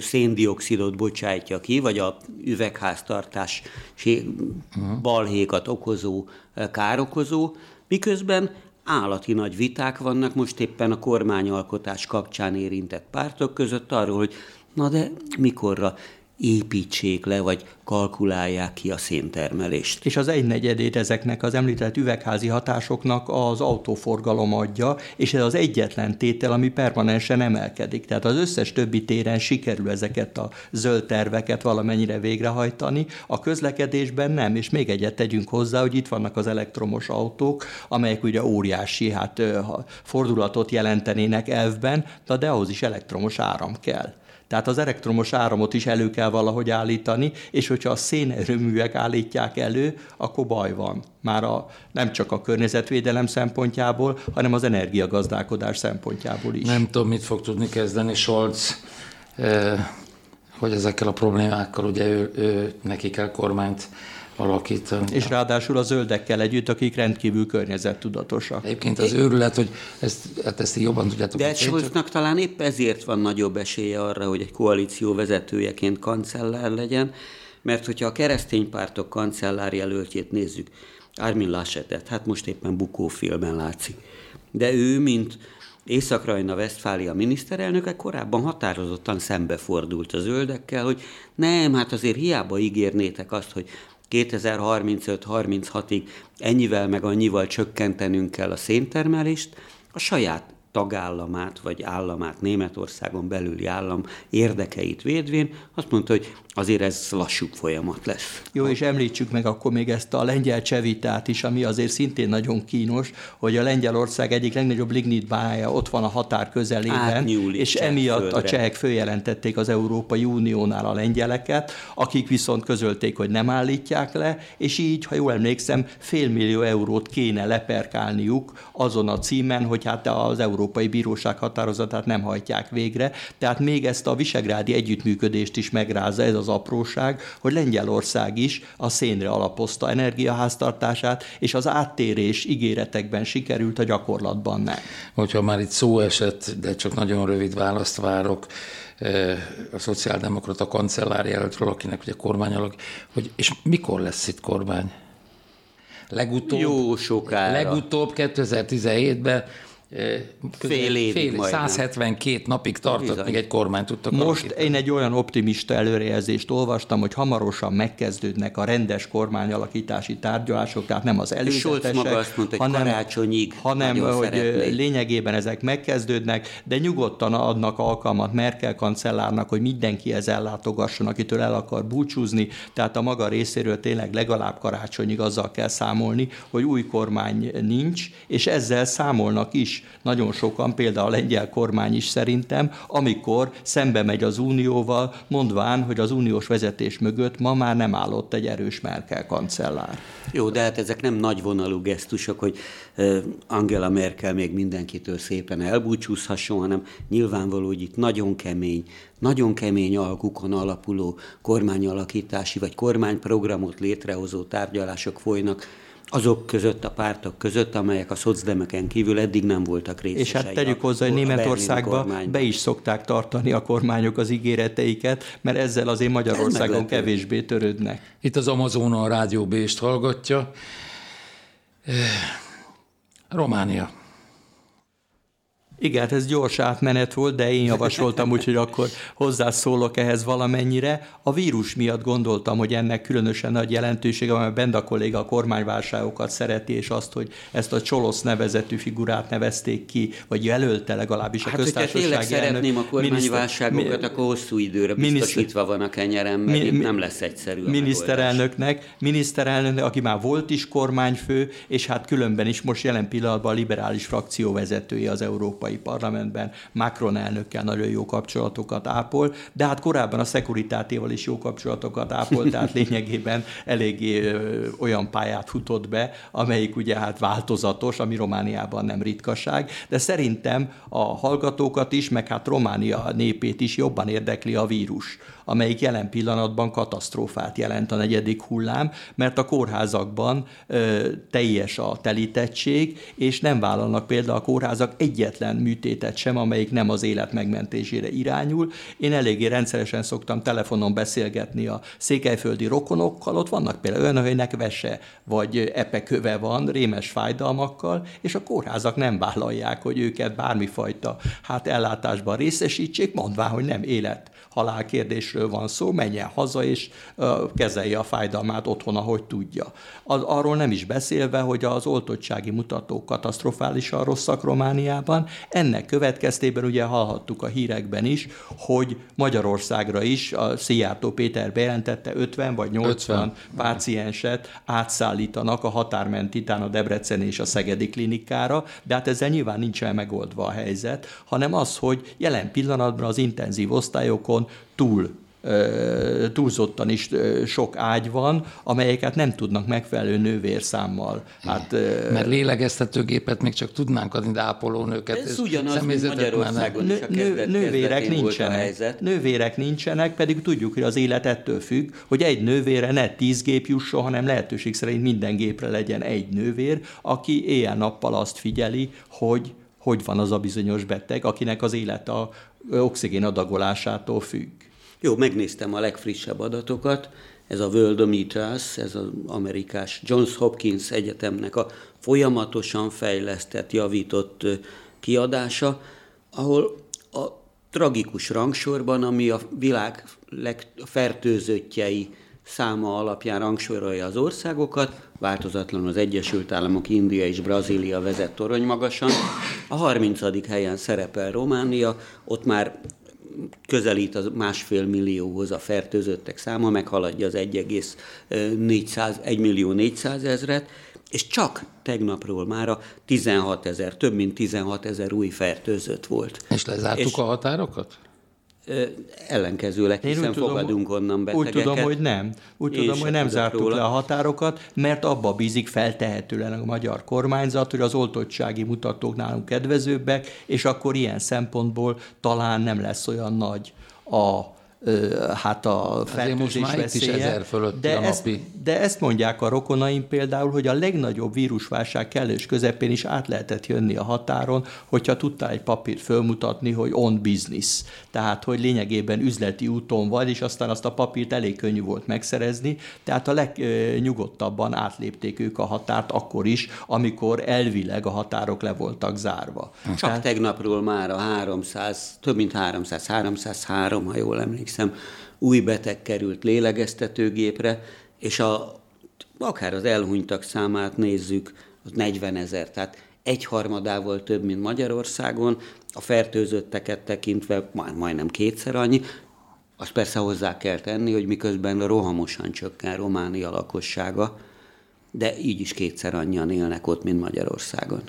széndiokszidot bocsájtja ki, vagy a üvegháztartás balhékat okozó, károkozó, miközben állati nagy viták vannak most éppen a kormányalkotás kapcsán érintett pártok között arról, hogy na de mikorra építsék le, vagy kalkulálják ki a széntermelést. És az egynegyedét ezeknek az említett üvegházi hatásoknak az autóforgalom adja, és ez az egyetlen tétel, ami permanensen emelkedik. Tehát az összes többi téren sikerül ezeket a zöld terveket valamennyire végrehajtani, a közlekedésben nem, és még egyet tegyünk hozzá, hogy itt vannak az elektromos autók, amelyek ugye óriási hát, fordulatot jelentenének elvben, de ahhoz is elektromos áram kell. Tehát az elektromos áramot is elő kell valahogy állítani, és hogyha a szénerőművek állítják elő, akkor baj van. Már a, nem csak a környezetvédelem szempontjából, hanem az energiagazdálkodás szempontjából is. Nem tudom, mit fog tudni kezdeni Scholz, eh, hogy ezekkel a problémákkal ugye ő, ő neki kell kormányt alakítani. És ráadásul a zöldekkel együtt, akik rendkívül környezettudatosak. Egyébként az őrület, hogy ezt, hát ezt jobban tudjátok. De Scholznak talán épp ezért van nagyobb esélye arra, hogy egy koalíció vezetőjeként kancellár legyen, mert hogyha a keresztény pártok kancellár jelöltjét nézzük, Armin Laschetet, hát most éppen bukófilben látszik. De ő, mint Észak-Rajna Westfália miniszterelnöke korábban határozottan szembefordult a zöldekkel, hogy nem, hát azért hiába ígérnétek azt, hogy 2035-36-ig ennyivel meg annyival csökkentenünk kell a széntermelést, a saját tagállamát vagy államát, Németországon belüli állam érdekeit védvén, azt mondta, hogy azért ez lassú folyamat lesz. Jó, és említsük meg akkor még ezt a lengyel csevitát is, ami azért szintén nagyon kínos, hogy a Lengyelország egyik legnagyobb lignit bája ott van a határ közelében, és emiatt földre. a csehek följelentették az Európai Uniónál a lengyeleket, akik viszont közölték, hogy nem állítják le, és így, ha jól emlékszem, félmillió eurót kéne leperkálniuk azon a címen, hogy hát az Európai Bíróság határozatát nem hajtják végre. Tehát még ezt a visegrádi együttműködést is megrázza ez az apróság, hogy Lengyelország is a szénre alapozta energiaháztartását, és az áttérés ígéretekben sikerült, a gyakorlatban nem. Hogyha már itt szó esett, de csak nagyon rövid választ várok, eh, a szociáldemokrata kancellárjelöltről, akinek ugye kormány alak, hogy és mikor lesz itt kormány? Legutóbb, Jó sokára. Legutóbb 2017-ben fél évig fél, 172 napig tartott, Bizony. még egy kormány tudtak Most alakítani. én egy olyan optimista előrejelzést olvastam, hogy hamarosan megkezdődnek a rendes kormányalakítási tárgyalások, tehát nem az előzetesek, maga azt mondta, hogy hanem, karácsonyig hanem hogy szeretnék. lényegében ezek megkezdődnek, de nyugodtan adnak alkalmat Merkel kancellárnak, hogy mindenki ez ellátogasson, akitől el akar búcsúzni, tehát a maga részéről tényleg legalább karácsonyig azzal kell számolni, hogy új kormány nincs, és ezzel számolnak is nagyon sokan, például a lengyel kormány is szerintem, amikor szembe megy az unióval, mondván, hogy az uniós vezetés mögött ma már nem állott egy erős Merkel kancellár. Jó, de hát ezek nem nagy vonalú gesztusok, hogy Angela Merkel még mindenkitől szépen elbúcsúzhasson, hanem nyilvánvaló, hogy itt nagyon kemény, nagyon kemény alkukon alapuló kormányalakítási vagy kormányprogramot létrehozó tárgyalások folynak azok között, a pártok között, amelyek a szocdemeken kívül eddig nem voltak részesei. És hát tegyük hozzá, hogy Németországban be is szokták tartani a kormányok az ígéreteiket, mert ezzel azért Magyarországon kevésbé törődnek. Itt az Amazon a Rádió B-st hallgatja. Eh, Románia. Igen, hát ez gyors átmenet volt, de én javasoltam, úgyhogy akkor hozzászólok ehhez valamennyire. A vírus miatt gondoltam, hogy ennek különösen nagy jelentősége, mert Benda kolléga a kormányválságokat szereti, és azt, hogy ezt a Csolosz nevezetű figurát nevezték ki, vagy jelölte legalábbis a hát, köztársasági elnök. szeretném a kormányválságokat, miniszter, akkor hosszú időre biztosítva van a kenyerem, mert mi, nem lesz egyszerű a Miniszterelnöknek, miniszterelnöknek, aki már volt is kormányfő, és hát különben is most jelen pillanatban a liberális frakció vezetője az Európai Parlamentben, Macron elnökkel nagyon jó kapcsolatokat ápol, de hát korábban a szekuritátéval is jó kapcsolatokat ápol, tehát lényegében eléggé olyan pályát futott be, amelyik ugye hát változatos, ami Romániában nem ritkaság, de szerintem a hallgatókat is, meg hát Románia népét is jobban érdekli a vírus amelyik jelen pillanatban katasztrófát jelent a negyedik hullám, mert a kórházakban ö, teljes a telítettség, és nem vállalnak például a kórházak egyetlen műtétet sem, amelyik nem az élet megmentésére irányul. Én eléggé rendszeresen szoktam telefonon beszélgetni a székelyföldi rokonokkal, ott vannak például olyan, akiknek vese vagy epeköve van, rémes fájdalmakkal, és a kórházak nem vállalják, hogy őket bármifajta hát ellátásban részesítsék, mondván, hogy nem élet halál kérdésről van szó, menjen haza és kezelje a fájdalmát otthon, ahogy tudja. Az, arról nem is beszélve, hogy az oltottsági mutatók katasztrofálisan rosszak Romániában. Ennek következtében ugye hallhattuk a hírekben is, hogy Magyarországra is a Szijjártó Péter bejelentette 50 vagy 80 50. pácienset átszállítanak a határmentitán a Debrecen és a Szegedi klinikára, de hát ezzel nyilván nincsen megoldva a helyzet, hanem az, hogy jelen pillanatban az intenzív osztályokon túl túlzottan is sok ágy van, amelyeket nem tudnak megfelelő nővérszámmal. Hát, Mert lélegeztetőgépet még csak tudnánk adni, de ápolónőket. Ez ugyanaz, mint Magyarországon is a nő, nővérek nincsenek. Nővérek nincsenek, pedig tudjuk, hogy az élet ettől függ, hogy egy nővére ne tíz gép jusson, hanem lehetőség szerint minden gépre legyen egy nővér, aki éjjel-nappal azt figyeli, hogy hogy van az a bizonyos beteg, akinek az élet a oxigén adagolásától függ. Jó, megnéztem a legfrissebb adatokat. Ez a Worldometers, ez az amerikás Johns Hopkins Egyetemnek a folyamatosan fejlesztett, javított kiadása, ahol a tragikus rangsorban, ami a világ legfertőzöttjei száma alapján rangsorolja az országokat, változatlan az Egyesült Államok, India és Brazília vezet torony magasan. A 30. helyen szerepel Románia, ott már közelít az másfél millióhoz a fertőzöttek száma, meghaladja az 1,400, millió 400 ezret, és csak tegnapról már a 16 ezer, több mint 16 ezer új fertőzött volt. És lezártuk és a határokat? Ellenkezőleg, hiszen Én úgy fogadunk tudom, onnan betegeket. Úgy tudom, hogy nem. Úgy tudom, hogy nem zártuk róla. le a határokat, mert abba bízik feltehetően a magyar kormányzat, hogy az oltottsági mutatók nálunk kedvezőbbek, és akkor ilyen szempontból talán nem lesz olyan nagy a hát a fertőzés veszélye. De, a ezt, de ezt mondják a rokonaim például, hogy a legnagyobb vírusválság kellős közepén is át lehetett jönni a határon, hogyha tudtál egy papírt fölmutatni, hogy on business. Tehát, hogy lényegében üzleti úton vagy, és aztán azt a papírt elég könnyű volt megszerezni. Tehát a legnyugodtabban átlépték ők a határt akkor is, amikor elvileg a határok le voltak zárva. Csak Tehát, tegnapról már a 300, több mint 300, 303, ha jól emlékszem, emlékszem, új beteg került lélegeztetőgépre, és a, akár az elhunytak számát nézzük, az 40 ezer, tehát egyharmadával több, mint Magyarországon, a fertőzötteket tekintve majdnem kétszer annyi. Azt persze hozzá kell tenni, hogy miközben rohamosan csökken Románia lakossága, de így is kétszer annyian élnek ott, mint Magyarországon.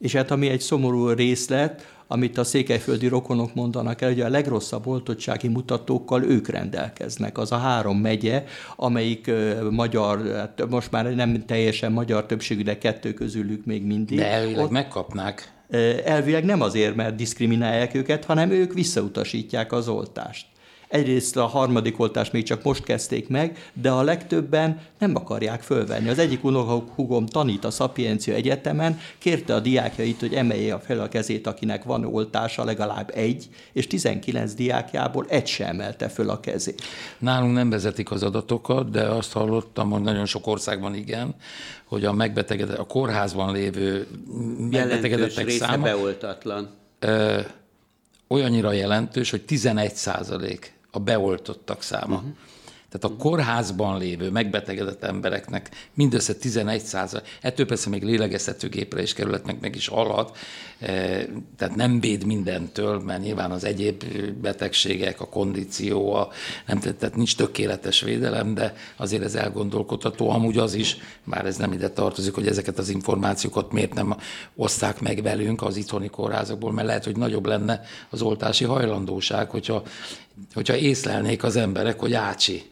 És hát ami egy szomorú részlet, amit a székelyföldi rokonok mondanak el, hogy a legrosszabb oltottsági mutatókkal ők rendelkeznek. Az a három megye, amelyik magyar, hát most már nem teljesen magyar többségű, de kettő közülük még mindig. De elvileg ott, megkapnák. Elvileg nem azért, mert diszkriminálják őket, hanem ők visszautasítják az oltást. Egyrészt a harmadik oltást még csak most kezdték meg, de a legtöbben nem akarják fölvenni. Az egyik unokahúgom tanít a Szapiencia Egyetemen, kérte a diákjait, hogy emelje fel a kezét, akinek van oltása, legalább egy, és 19 diákjából egy sem emelte föl a kezét. Nálunk nem vezetik az adatokat, de azt hallottam, hogy nagyon sok országban igen, hogy a megbetegedett, a kórházban lévő megbetegedettek száma... beoltatlan ö, olyannyira jelentős, hogy 11 százalék a beoltottak száma. Uh-huh. Tehát a kórházban lévő megbetegedett embereknek mindössze 11 százalék, ettől persze még lélegeztetőgépre is kerületnek meg is alhat, eh, tehát nem véd mindentől, mert nyilván az egyéb betegségek, a kondíció, a, nem, tehát nincs tökéletes védelem, de azért ez elgondolkodható. Amúgy az is, bár ez nem ide tartozik, hogy ezeket az információkat miért nem oszták meg velünk az itthoni kórházakból, mert lehet, hogy nagyobb lenne az oltási hajlandóság, hogyha, hogyha észlelnék az emberek, hogy ácsi,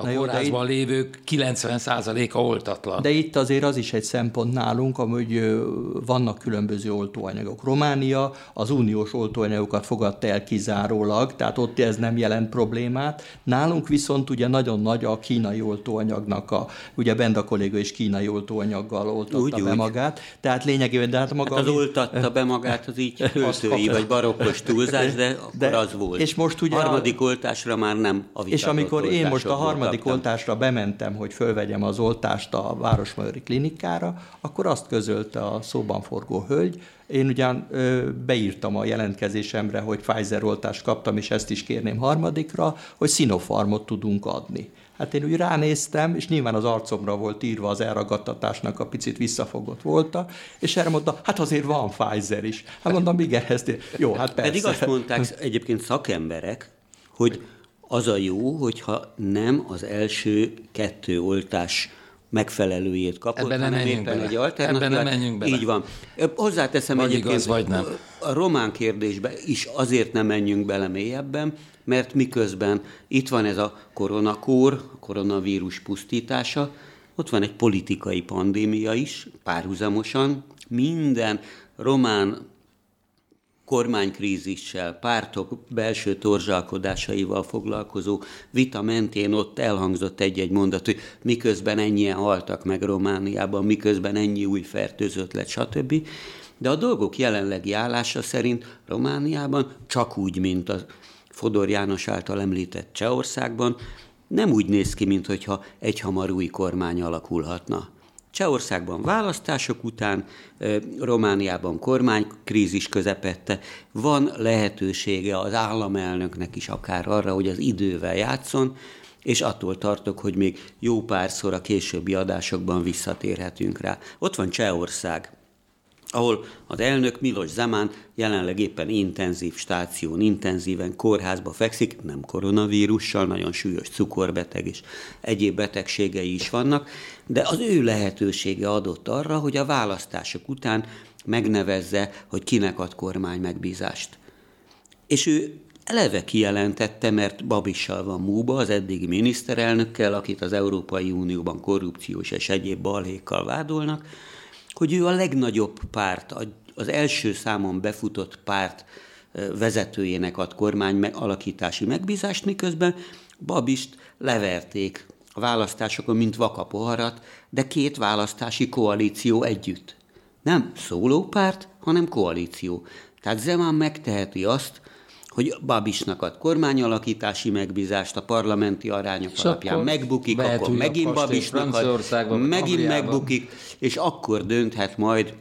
a Na kórházban itt, lévők 90%-a oltatlan. De itt azért az is egy szempont nálunk, hogy vannak különböző oltóanyagok. Románia az uniós oltóanyagokat fogadta el kizárólag, tehát ott ez nem jelent problémát. Nálunk viszont ugye nagyon nagy a kínai oltóanyagnak a, ugye Benda kolléga is kínai oltóanyaggal oltatta úgy, be úgy. magát, tehát lényegében, de hát maga... Hát az oltatta be magát, az így költői vagy barokkos túlzás, de, de akkor az volt. És most ugye harmadik a, oltásra már nem a És amikor én most a harmadik harmadik oltásra bementem, hogy fölvegyem az oltást a Városmajori klinikára, akkor azt közölte a szóban forgó hölgy, én ugyan ö, beírtam a jelentkezésemre, hogy Pfizer oltást kaptam, és ezt is kérném harmadikra, hogy Sinopharmot tudunk adni. Hát én úgy ránéztem, és nyilván az arcomra volt írva az elragadtatásnak a picit visszafogott volta, és erre mondta, hát azért van Pfizer is. Hát mondom, igen, ezt jó, hát persze. Pedig azt mondták egyébként szakemberek, hogy az a jó, hogyha nem az első kettő oltás megfelelőjét kapott, Ebben hanem éppen bele. egy alternatívát. Ebben nem menjünk bele. Így van. Hozzáteszem vagy egyébként, igaz, vagy nem. a román kérdésbe is azért nem menjünk bele mélyebben, mert miközben itt van ez a koronakór, a koronavírus pusztítása, ott van egy politikai pandémia is, párhuzamosan. Minden román kormánykrízissel, pártok belső torzsalkodásaival foglalkozó vita mentén ott elhangzott egy-egy mondat, hogy miközben ennyien haltak meg Romániában, miközben ennyi új fertőzött lett, stb. De a dolgok jelenlegi állása szerint Romániában csak úgy, mint a Fodor János által említett Csehországban, nem úgy néz ki, mintha egyhamar új kormány alakulhatna. Csehországban választások után, Romániában kormánykrízis közepette, van lehetősége az államelnöknek is akár arra, hogy az idővel játszon, és attól tartok, hogy még jó párszor a későbbi adásokban visszatérhetünk rá. Ott van Csehország, ahol az elnök Milos Zemán jelenleg éppen intenzív stáción, intenzíven kórházba fekszik, nem koronavírussal, nagyon súlyos cukorbeteg és egyéb betegségei is vannak, de az ő lehetősége adott arra, hogy a választások után megnevezze, hogy kinek ad kormány megbízást. És ő eleve kijelentette, mert Babissal van múba, az eddigi miniszterelnökkel, akit az Európai Unióban korrupciós és egyéb balhékkal vádolnak, hogy ő a legnagyobb párt, az első számon befutott párt vezetőjének ad kormány alakítási megbízást, miközben Babist leverték a választásokon, mint vakapoharat, de két választási koalíció együtt. Nem szólópárt, hanem koalíció. Tehát Zeman megteheti azt, hogy Babisnak ad kormányalakítási megbízást a parlamenti arányok és alapján megbukik, akkor megint Babisnak ad, megint Angliában. megbukik, és akkor dönthet majd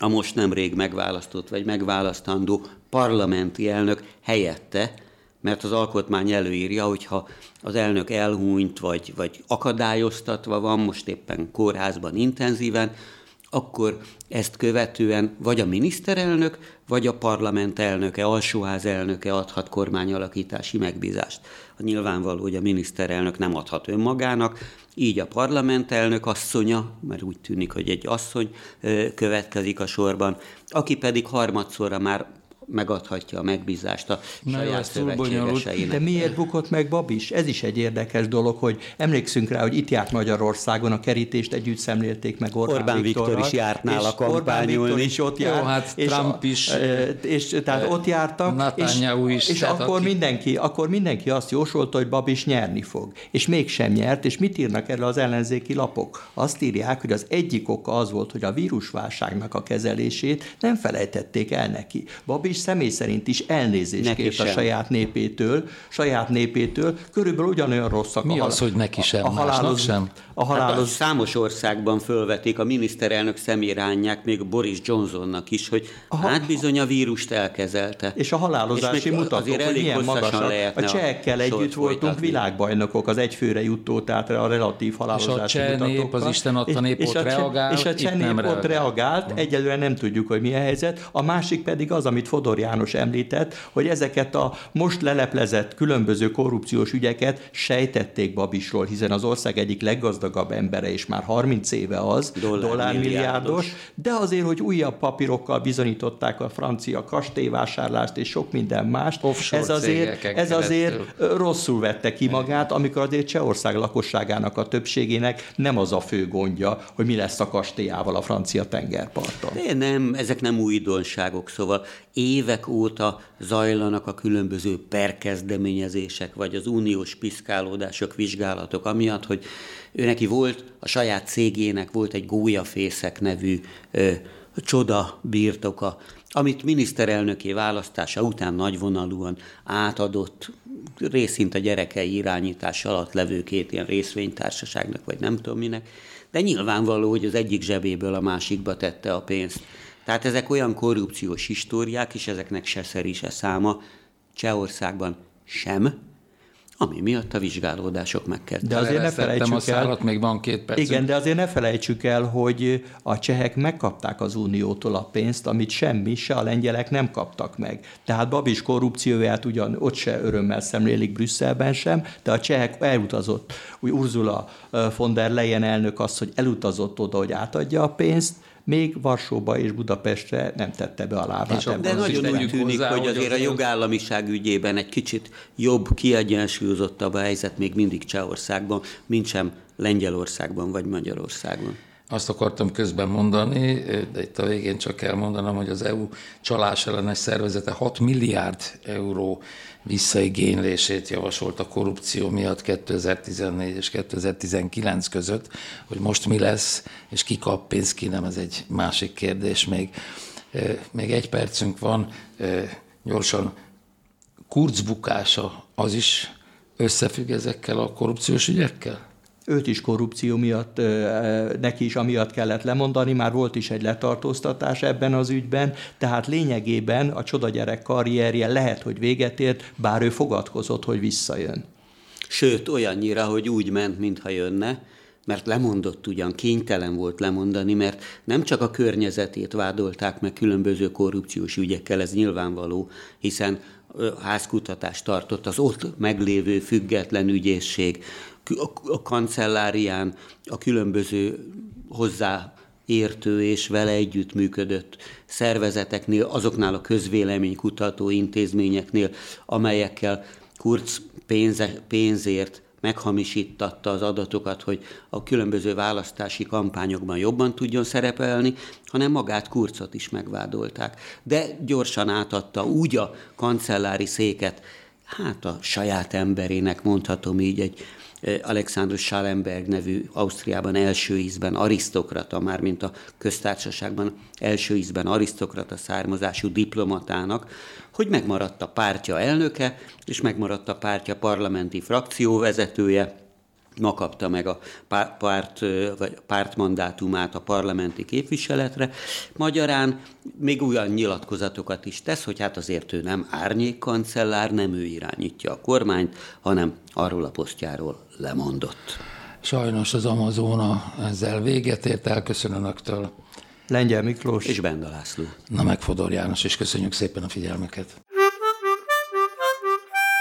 a most nemrég megválasztott vagy megválasztandó parlamenti elnök helyette, mert az alkotmány előírja, hogyha az elnök elhúnyt, vagy, vagy akadályoztatva van, most éppen kórházban intenzíven, akkor ezt követően vagy a miniszterelnök, vagy a parlament elnöke, alsóház elnöke adhat kormányalakítási megbízást. A nyilvánvaló, hogy a miniszterelnök nem adhat önmagának, így a parlament elnök asszonya, mert úgy tűnik, hogy egy asszony következik a sorban, aki pedig harmadszorra már megadhatja a megbízást a Na saját szövetségeseinek. De miért bukott meg Babis? Ez is egy érdekes dolog, hogy emlékszünk rá, hogy itt járt Magyarországon, a kerítést együtt szemlélték meg Orbán, Orbán Viktor is járt nála kampányolni. Orbán Viktor is ott járt. Jó, hát és Trump is. És, és tehát ott jártak, és, is, és akkor, aki... mindenki, akkor mindenki azt jósolta, hogy Babis nyerni fog. És mégsem nyert, és mit írnak erre az ellenzéki lapok? Azt írják, hogy az egyik oka az volt, hogy a vírusválságnak a kezelését nem felejtették el neki. Babis személy szerint is elnézést kért a saját népétől, saját népétől, körülbelül ugyanolyan rosszak. Mi a az, hogy neki sem, a, haláloz, sem? A haláloz... Hát a számos országban fölvetik, a miniszterelnök szemérányják, még Boris Johnsonnak is, hogy a, hát bizony a vírust elkezelte. És a halálozási mutatók, hogy milyen magasak. A csehekkel együtt voltunk folytatni. világbajnokok az egyfőre jutó, tehát a relatív halálozási és a cseh nép, az Isten adta nép ott reagált, És a cseh nép ott reagált, egyelőre nem tudjuk, hogy mi a helyzet. A másik pedig az, amit Fodor János említett, hogy ezeket a most leleplezett különböző korrupciós ügyeket sejtették Babisról, hiszen az ország egyik leggazdagabb embere, és már 30 éve az, dollármilliárdos, de azért, hogy újabb papírokkal bizonyították a francia kastélyvásárlást és sok minden mást, Offshore ez azért, ez azért rosszul vette ki magát, amikor azért Csehország lakosságának a többségének nem az a fő gondja, hogy mi lesz a kastélyával a francia tengerparton. De nem, ezek nem újdonságok, szóval évek óta zajlanak a különböző perkezdeményezések, vagy az uniós piszkálódások, vizsgálatok, amiatt, hogy ő neki volt, a saját cégének volt egy gólyafészek nevű ö, csoda birtoka, amit miniszterelnöki választása után nagyvonalúan átadott részint a gyerekei irányítás alatt levő két ilyen részvénytársaságnak, vagy nem tudom minek, de nyilvánvaló, hogy az egyik zsebéből a másikba tette a pénzt. Tehát ezek olyan korrupciós históriák, és ezeknek se szeri, se száma Csehországban sem, ami miatt a vizsgálódások megkezdtek. De azért ne felejtsük el, még van két perc. Igen, de azért ne felejtsük el, hogy a csehek megkapták az uniótól a pénzt, amit semmi, se a lengyelek nem kaptak meg. Tehát Babis korrupcióját ugyan ott se örömmel szemlélik Brüsszelben sem, de a csehek elutazott, úgy Ursula von der Leyen elnök az, hogy elutazott oda, hogy átadja a pénzt, még Varsóba és Budapestre nem tette be a lábát. De nagyon úgy tűnik, hozzá, hogy azért a jogállamiság ügyében egy kicsit jobb, kiegyensúlyozottabb a helyzet még mindig Csehországban, mint sem Lengyelországban vagy Magyarországon. Azt akartam közben mondani, de itt a végén csak elmondanom, hogy az EU csalás ellenes szervezete 6 milliárd euró visszaigénylését javasolt a korrupció miatt 2014 és 2019 között, hogy most mi lesz, és ki kap pénzt, ki nem, ez egy másik kérdés még. Még egy percünk van, gyorsan Kurz bukása az is összefügg ezekkel a korrupciós ügyekkel? Őt is korrupció miatt, neki is amiatt kellett lemondani, már volt is egy letartóztatás ebben az ügyben, tehát lényegében a csodagyerek karrierje lehet, hogy véget ért, bár ő fogadkozott, hogy visszajön. Sőt, olyannyira, hogy úgy ment, mintha jönne, mert lemondott ugyan, kénytelen volt lemondani, mert nem csak a környezetét vádolták meg különböző korrupciós ügyekkel, ez nyilvánvaló, hiszen házkutatást tartott az ott meglévő független ügyészség, a kancellárián a különböző hozzá értő és vele együttműködött szervezeteknél, azoknál a közvéleménykutató intézményeknél, amelyekkel Kurz pénze, pénzért meghamisítatta az adatokat, hogy a különböző választási kampányokban jobban tudjon szerepelni, hanem magát Kurcot is megvádolták. De gyorsan átadta úgy a kancellári széket, hát a saját emberének mondhatom így egy Alexander Schallenberg nevű Ausztriában első ízben arisztokrata, mármint a köztársaságban első ízben arisztokrata származású diplomatának, hogy megmaradt a pártja elnöke, és megmaradt a pártja parlamenti frakcióvezetője, ma kapta meg a párt, vagy pártmandátumát a parlamenti képviseletre. Magyarán még olyan nyilatkozatokat is tesz, hogy hát azért ő nem árnyékkancellár, nem ő irányítja a kormányt, hanem arról a posztjáról lemondott. Sajnos az Amazona ezzel véget ért, elköszön Önöktől. Lengyel Miklós és Benda László. Na meg Fodor János, és köszönjük szépen a figyelmeket.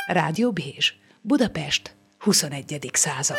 Rádió Bézs, Budapest, 21. század.